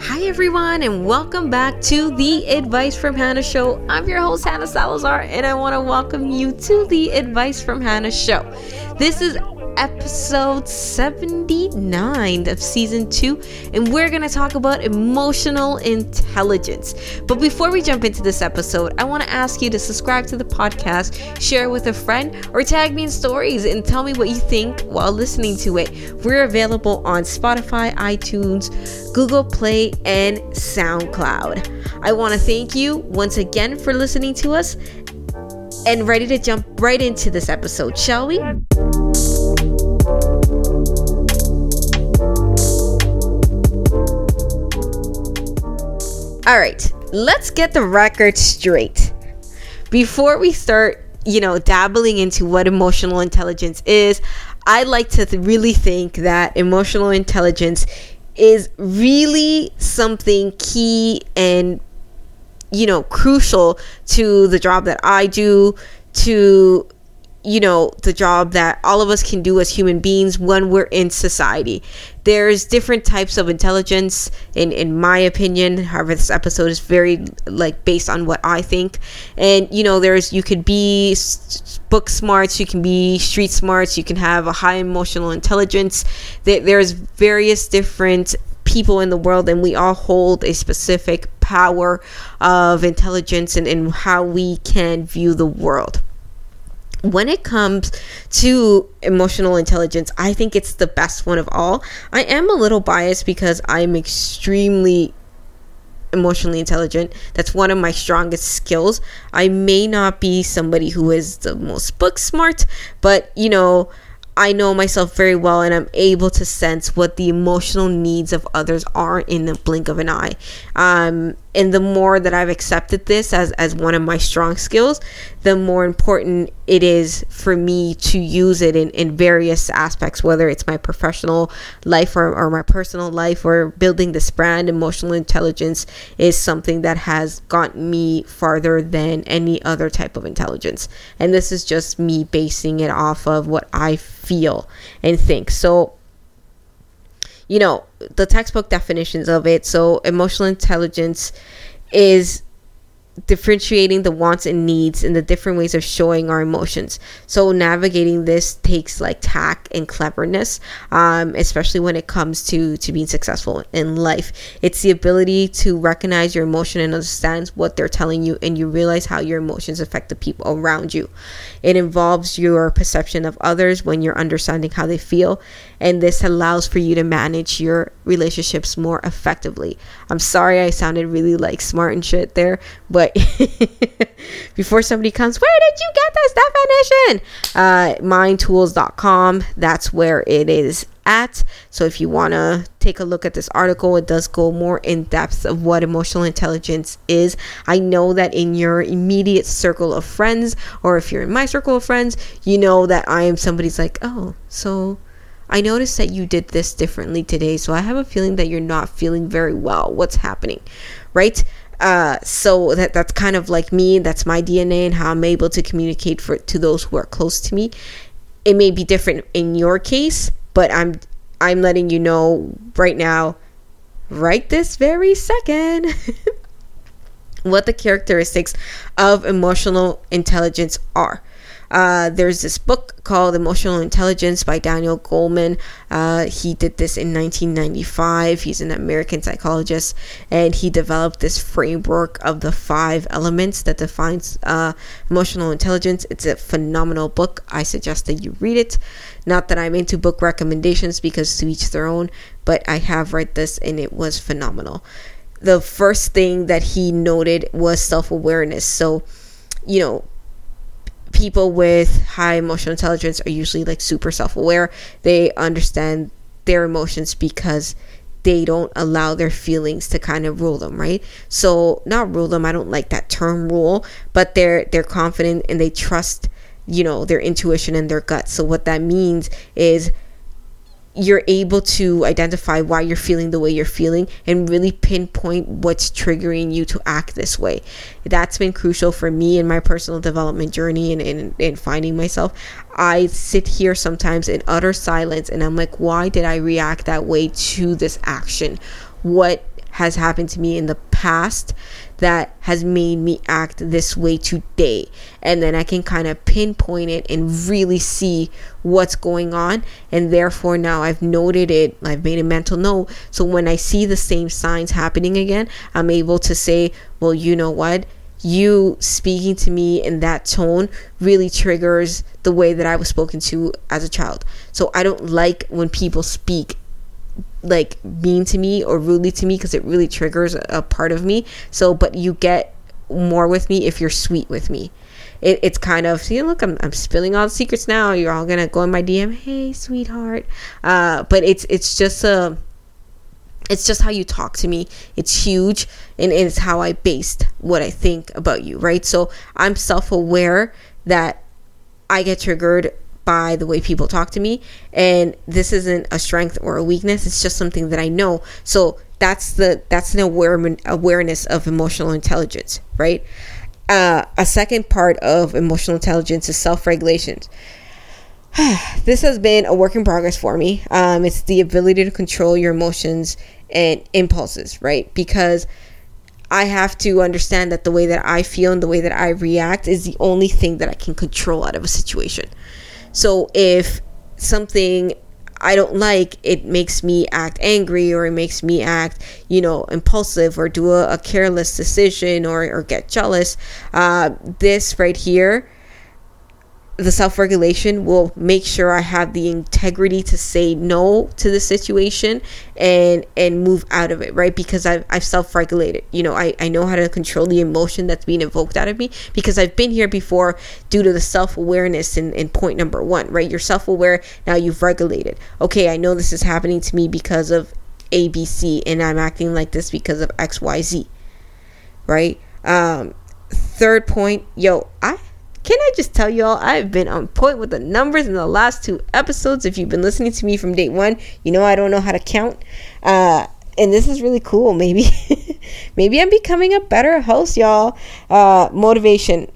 Hi, everyone, and welcome back to the Advice from Hannah show. I'm your host, Hannah Salazar, and I want to welcome you to the Advice from Hannah show. This is episode 79 of season 2, and we're going to talk about emotional intelligence. But before we jump into this episode, I want to ask you to subscribe to the podcast, share with a friend, or tag me in stories and tell me what you think while listening to it. We're available on Spotify, iTunes, Google Play, and SoundCloud. I want to thank you once again for listening to us and ready to jump right into this episode, shall we? All right, let's get the record straight. Before we start, you know, dabbling into what emotional intelligence is, I like to th- really think that emotional intelligence is really something key and you know crucial to the job that I do to you know the job that all of us can do as human beings when we're in society there's different types of intelligence in in my opinion. However this episode is very like based on what i think. And you know there's you could be book smarts you can be street smarts you can have a high emotional intelligence. There's various different people in the world and we all hold a specific power of intelligence and, and how we can view the world when it comes to emotional intelligence, I think it's the best one of all. I am a little biased because I'm extremely emotionally intelligent. That's one of my strongest skills. I may not be somebody who is the most book smart, but you know, I know myself very well and I'm able to sense what the emotional needs of others are in the blink of an eye. Um, and the more that I've accepted this as, as one of my strong skills, the more important it is for me to use it in, in various aspects, whether it's my professional life or, or my personal life or building this brand. Emotional intelligence is something that has gotten me farther than any other type of intelligence. And this is just me basing it off of what I feel and think. So, you know, the textbook definitions of it. So, emotional intelligence is differentiating the wants and needs and the different ways of showing our emotions. So navigating this takes like tact and cleverness, um, especially when it comes to to being successful in life. It's the ability to recognize your emotion and understand what they're telling you, and you realize how your emotions affect the people around you. It involves your perception of others when you're understanding how they feel, and this allows for you to manage your relationships more effectively. I'm sorry I sounded really like smart and shit there, but but before somebody comes, where did you get this definition? Uh, mindtools.com. That's where it is at. So if you want to take a look at this article, it does go more in depth of what emotional intelligence is. I know that in your immediate circle of friends, or if you're in my circle of friends, you know that I am somebody's like, oh, so I noticed that you did this differently today. So I have a feeling that you're not feeling very well. What's happening? Right? Uh, so that that's kind of like me. That's my DNA and how I'm able to communicate for to those who are close to me. It may be different in your case, but I'm I'm letting you know right now, right this very second, what the characteristics of emotional intelligence are. Uh, there's this book called Emotional Intelligence by Daniel Goleman. Uh, he did this in 1995. He's an American psychologist, and he developed this framework of the five elements that defines uh, emotional intelligence. It's a phenomenal book. I suggest that you read it. Not that I'm into book recommendations because to each their own, but I have read this and it was phenomenal. The first thing that he noted was self awareness. So, you know, people with high emotional intelligence are usually like super self-aware. They understand their emotions because they don't allow their feelings to kind of rule them right? So not rule them i don't like that term rule but they're they're confident and they trust you know their intuition and their gut. So what that means is you're able to identify why you're feeling the way you're feeling and really pinpoint what's triggering you to act this way. That's been crucial for me in my personal development journey and in, in finding myself. I sit here sometimes in utter silence and I'm like, why did I react that way to this action? What has happened to me in the past that has made me act this way today. And then I can kind of pinpoint it and really see what's going on. And therefore, now I've noted it, I've made a mental note. So when I see the same signs happening again, I'm able to say, well, you know what? You speaking to me in that tone really triggers the way that I was spoken to as a child. So I don't like when people speak like mean to me or rudely to me because it really triggers a, part of me. So, but you get more with me if you're sweet with me. It, it's kind of see look I'm, I'm spilling all the secrets now you're all gonna go in my dm hey sweetheart uh, but it's it's just a it's just how you talk to me it's huge and it's how i based what i think about you right so i'm self-aware that i get triggered by the way people talk to me and this isn't a strength or a weakness it's just something that i know. So that's the that's an aware, awareness of emotional intelligence right? Uh, a second part of emotional intelligence is self-regulation. This has been a work in progress for me. Um, it's the ability to control your emotions and impulses right? Because I have to understand that the way that I feel and the way that I react is the only thing that I can control out of a situation. So if something I don't like, it makes me act angry or it makes me act, you know, impulsive or do a, a careless decision or, or get jealous. Uh, this right here the self regulation will make sure I have the integrity to say no to the situation and and move out of it, right? Because I've, I've self regulated. You know, I, I know how to control the emotion that's being evoked out of me because I've been here before due to the self awareness in, in point number one, right? You're self aware, now you've regulated. Okay, I know this is happening to me because of ABC and I'm acting like this because of XYZ, right? Um, third point, yo, I can I just tell y'all, I've been on point with the numbers in the last two episodes. If you've been listening to me from day one, you know I don't know how to count. Uh, and this is really cool. Maybe, maybe I'm becoming a better host, y'all. Uh, motivation.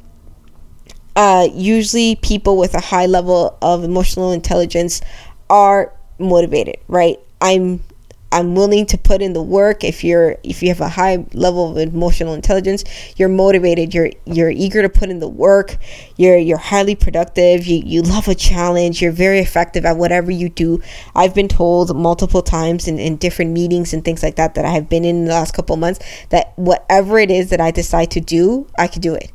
Uh, usually, people with a high level of emotional intelligence are motivated, right? I'm I'm willing to put in the work. If you're if you have a high level of emotional intelligence, you're motivated, you're you're eager to put in the work, you're you're highly productive, you, you love a challenge, you're very effective at whatever you do. I've been told multiple times in, in different meetings and things like that that I have been in, the last couple months that whatever it is that I decide to do, I can do it.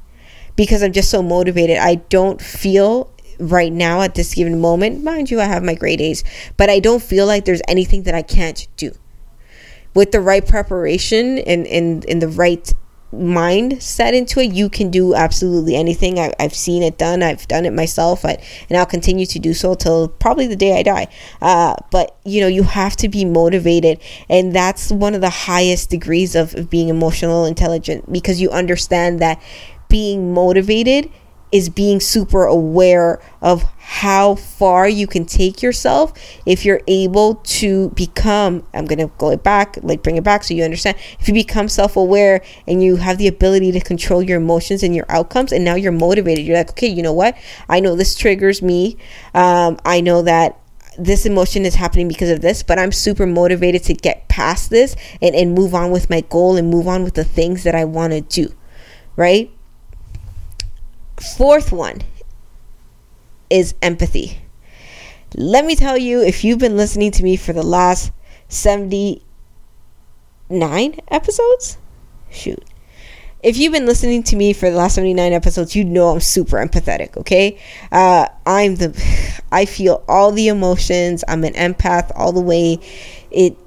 Because I'm just so motivated. I don't feel right now at this given moment. Mind you, I have my grade A's, but I don't feel like there's anything that I can't do. With the right preparation and in in the right mind set into it, you can do absolutely anything. I, have seen it done. I've done it myself, I, and I'll continue to do so till probably the day I die. Uh, but you know, you have to be motivated, and that's one of the highest degrees of, of being emotional intelligent because you understand that being motivated is being super aware of how far you can take yourself if you're able to become i'm going to go back like bring it back so you understand if you become self-aware and you have the ability to control your emotions and your outcomes and now you're motivated you're like okay you know what i know this triggers me um, i know that this emotion is happening because of this, but I'm super motivated to get past this and, and move on with my goal and move on with the things that I want to do. Right? Fourth one is empathy. Let me tell you, if you've been listening to me for the last 79 episodes, shoot. If you've been listening to me for the last 79 episodes, you know I'm super empathetic, okay? Uh, I'm the, I feel all the emotions. I'm an empath all the way. It,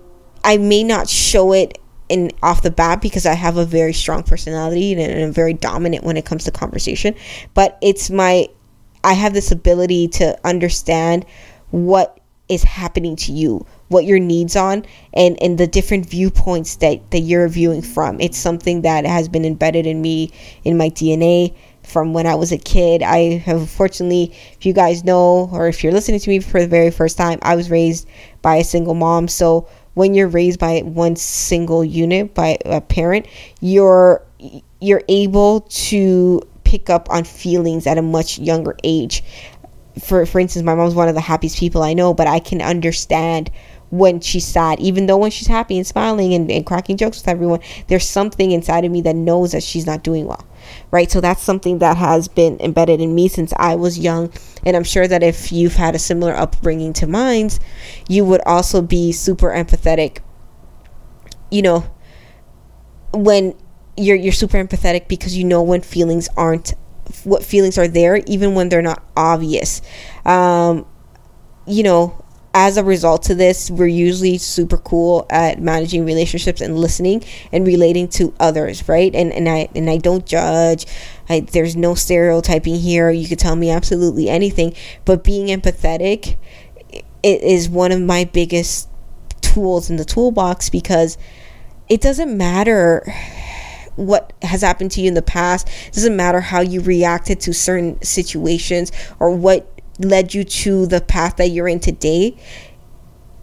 I may not show it in off the bat because I have a very strong personality and I'm very dominant when it comes to conversation. But it's my I have this ability to understand what is happening to you, what your needs on and and the different viewpoints that that you're viewing from. It's something that has been embedded in me in my DNA from when I was a kid. I have fortunately, if you guys know, or if you're listening to me for the very first time, I was raised by a single mom. So when you're raised by one single unit by a parent, you're you're able to pick up on feelings at a much younger age. For for instance, my mom's one of the happiest people I know, but I can understand when she's sad, even though when she's happy and smiling and, and cracking jokes with everyone, there's something inside of me that knows that she's not doing well right? So that's something that has been embedded in me since I was young. And I'm sure that if you've had a similar upbringing to mine's, you would also be super empathetic. You know, when you're you're super empathetic because you know when feelings aren't what feelings are there even when they're not obvious. Um, you know, as a result of this, we're usually super cool at managing relationships and listening and relating to others, right? And and I and I don't judge. I, there's no stereotyping here. You could tell me absolutely anything, but being empathetic it is one of my biggest tools in the toolbox because it doesn't matter what has happened to you in the past. It doesn't matter how you reacted to certain situations or what led you to the path that you're in today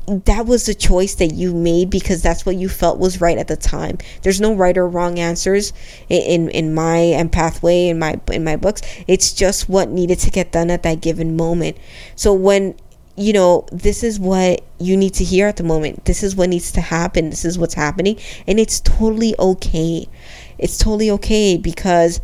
that was the choice that you made because that's what you felt was right at the time. There's no right or wrong answers in in my empathway in my in my books. It's just what needed to get done at that given moment. So when you know, this is what you need to hear at the moment. This is what needs to happen. This is what's happening and it's totally okay. It's totally okay because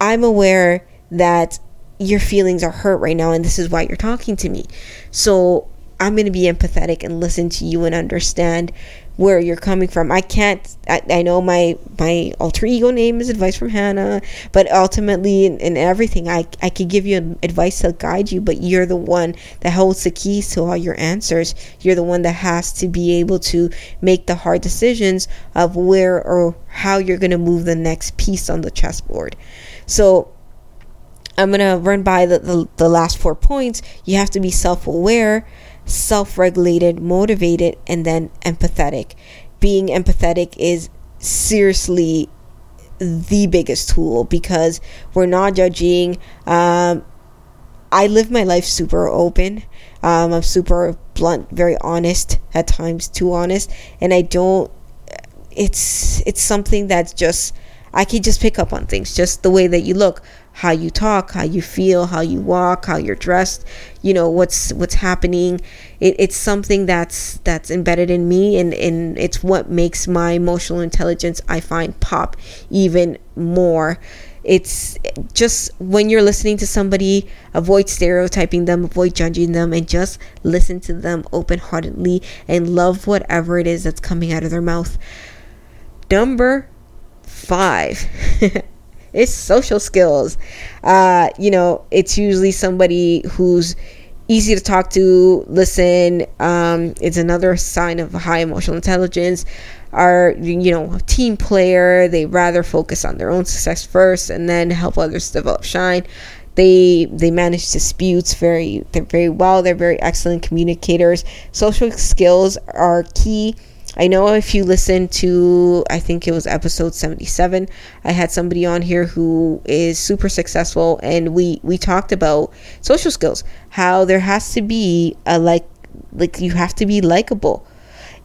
I'm aware that your feelings are hurt right now and this is why you're talking to me. So I'm going to be empathetic and listen to you and understand where you're coming from. I can't I, I know my my alter ego name is advice from Hannah, but ultimately in, in everything I I can give you advice to guide you, but you're the one that holds the keys to all your answers. You're the one that has to be able to make the hard decisions of where or how you're going to move the next piece on the chessboard. So I'm going to run by the, the, the last four points. You have to be self aware, self regulated, motivated, and then empathetic. Being empathetic is seriously the biggest tool because we're not judging. Um, I live my life super open. Um, I'm super blunt, very honest at times, too honest, and I don't. It's it's something that's just I can just pick up on things, just the way that you look how you talk, how you feel, how you walk, how you're dressed, you know, what's what's happening. It, it's something that's that's embedded in me and, and it's what makes my emotional intelligence I find pop even more. It's just when you're listening to somebody, avoid stereotyping them, avoid judging them, and just listen to them open heartedly and love whatever it is that's coming out of their mouth. Number five. it's social skills. Uh, you know, it's usually somebody who's easy to talk to, listen. Um, it's another sign of high emotional intelligence. Are you know a team player? They rather focus on their own success first and then help others develop shine. They they manage disputes very they're very well. They're very excellent communicators. Social skills are key I know if you listen to, I think it was episode 77, I had somebody on here who is super successful, and we we talked about social skills, how there has to be a like, like you have to be likable,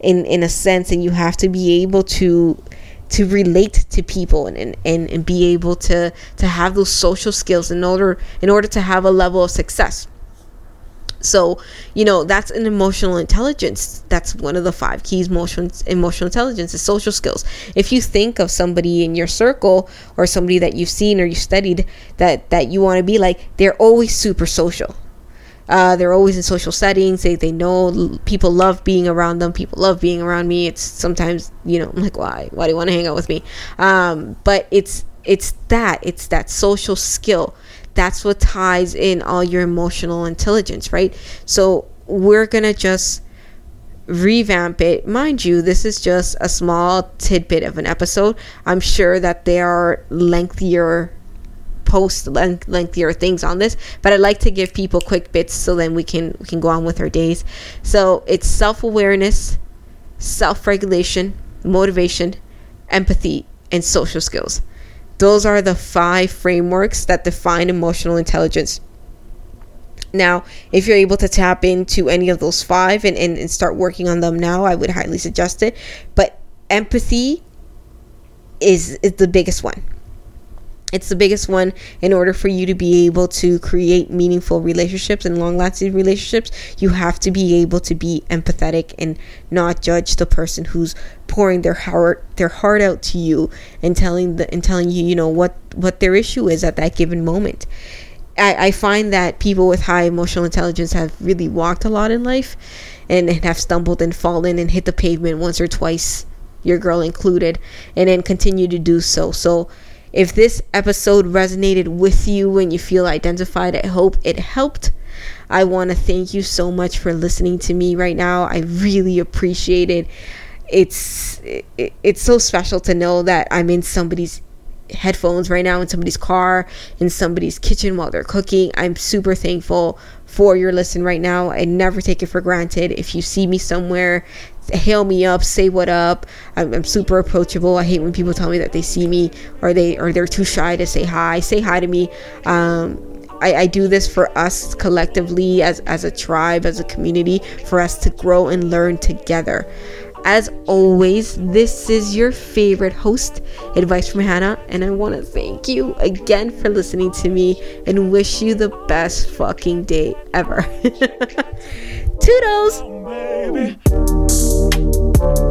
in in a sense, and you have to be able to to relate to people and, and, and, and be able to to have those social skills in order in order to have a level of success so, you know, that's an emotional intelligence. That's one of the five keys emotional emotional intelligence is social skills. If you think of somebody in your circle or somebody that you've seen or you studied that that you want to be like, they're always super social. Uh, they're always in social settings. They, they know people love being around them. People love being around me. It's sometimes, you know, I'm like, why? Why do you want to hang out with me? Um, but it's it's that it's that social skill that's what ties in all your emotional intelligence, right? So we're going to just revamp it. Mind you, this is just a small tidbit of an episode. I'm sure that there are lengthier post length, lengthier things on this but i like to give people quick bits so then we can we can go on with our days so it's self-awareness self-regulation motivation empathy and social skills those are the five frameworks that define emotional intelligence. Now, if you're able to tap into any of those five and, and, and start working on them now, I would highly suggest it. But empathy is, is the biggest one it's the biggest one in order for you to be able to create meaningful relationships and long lasting relationships you have to be able to be empathetic and not judge the person who's pouring their heart their heart out to you and telling the and telling you you know what what their issue is at that given moment. I, I find that people with high emotional intelligence have really walked a lot in life and, and have stumbled and fallen and hit the pavement once or twice your girl included and then continue to do so. So if this episode resonated with you and you feel identified, I hope it helped. I want to thank you so much for listening to me right now. I really appreciate it. It's it, it's so special to know that I'm in somebody's headphones right now in somebody's car, in somebody's kitchen while they're cooking. I'm super thankful for your listen right now. I never take it for granted. If you see me somewhere hail me up, say what up. I'm, I'm, super approachable. I hate when people tell me that they see me or they or they're too shy to say hi. Say hi to me. Um, I, I do this for us collectively as as a tribe, as a community, for us to grow and learn together. As always, this is your favorite host, Advice from Hannah, and I want to thank you again for listening to me and wish you the best fucking day ever. Toodles! Baby thank you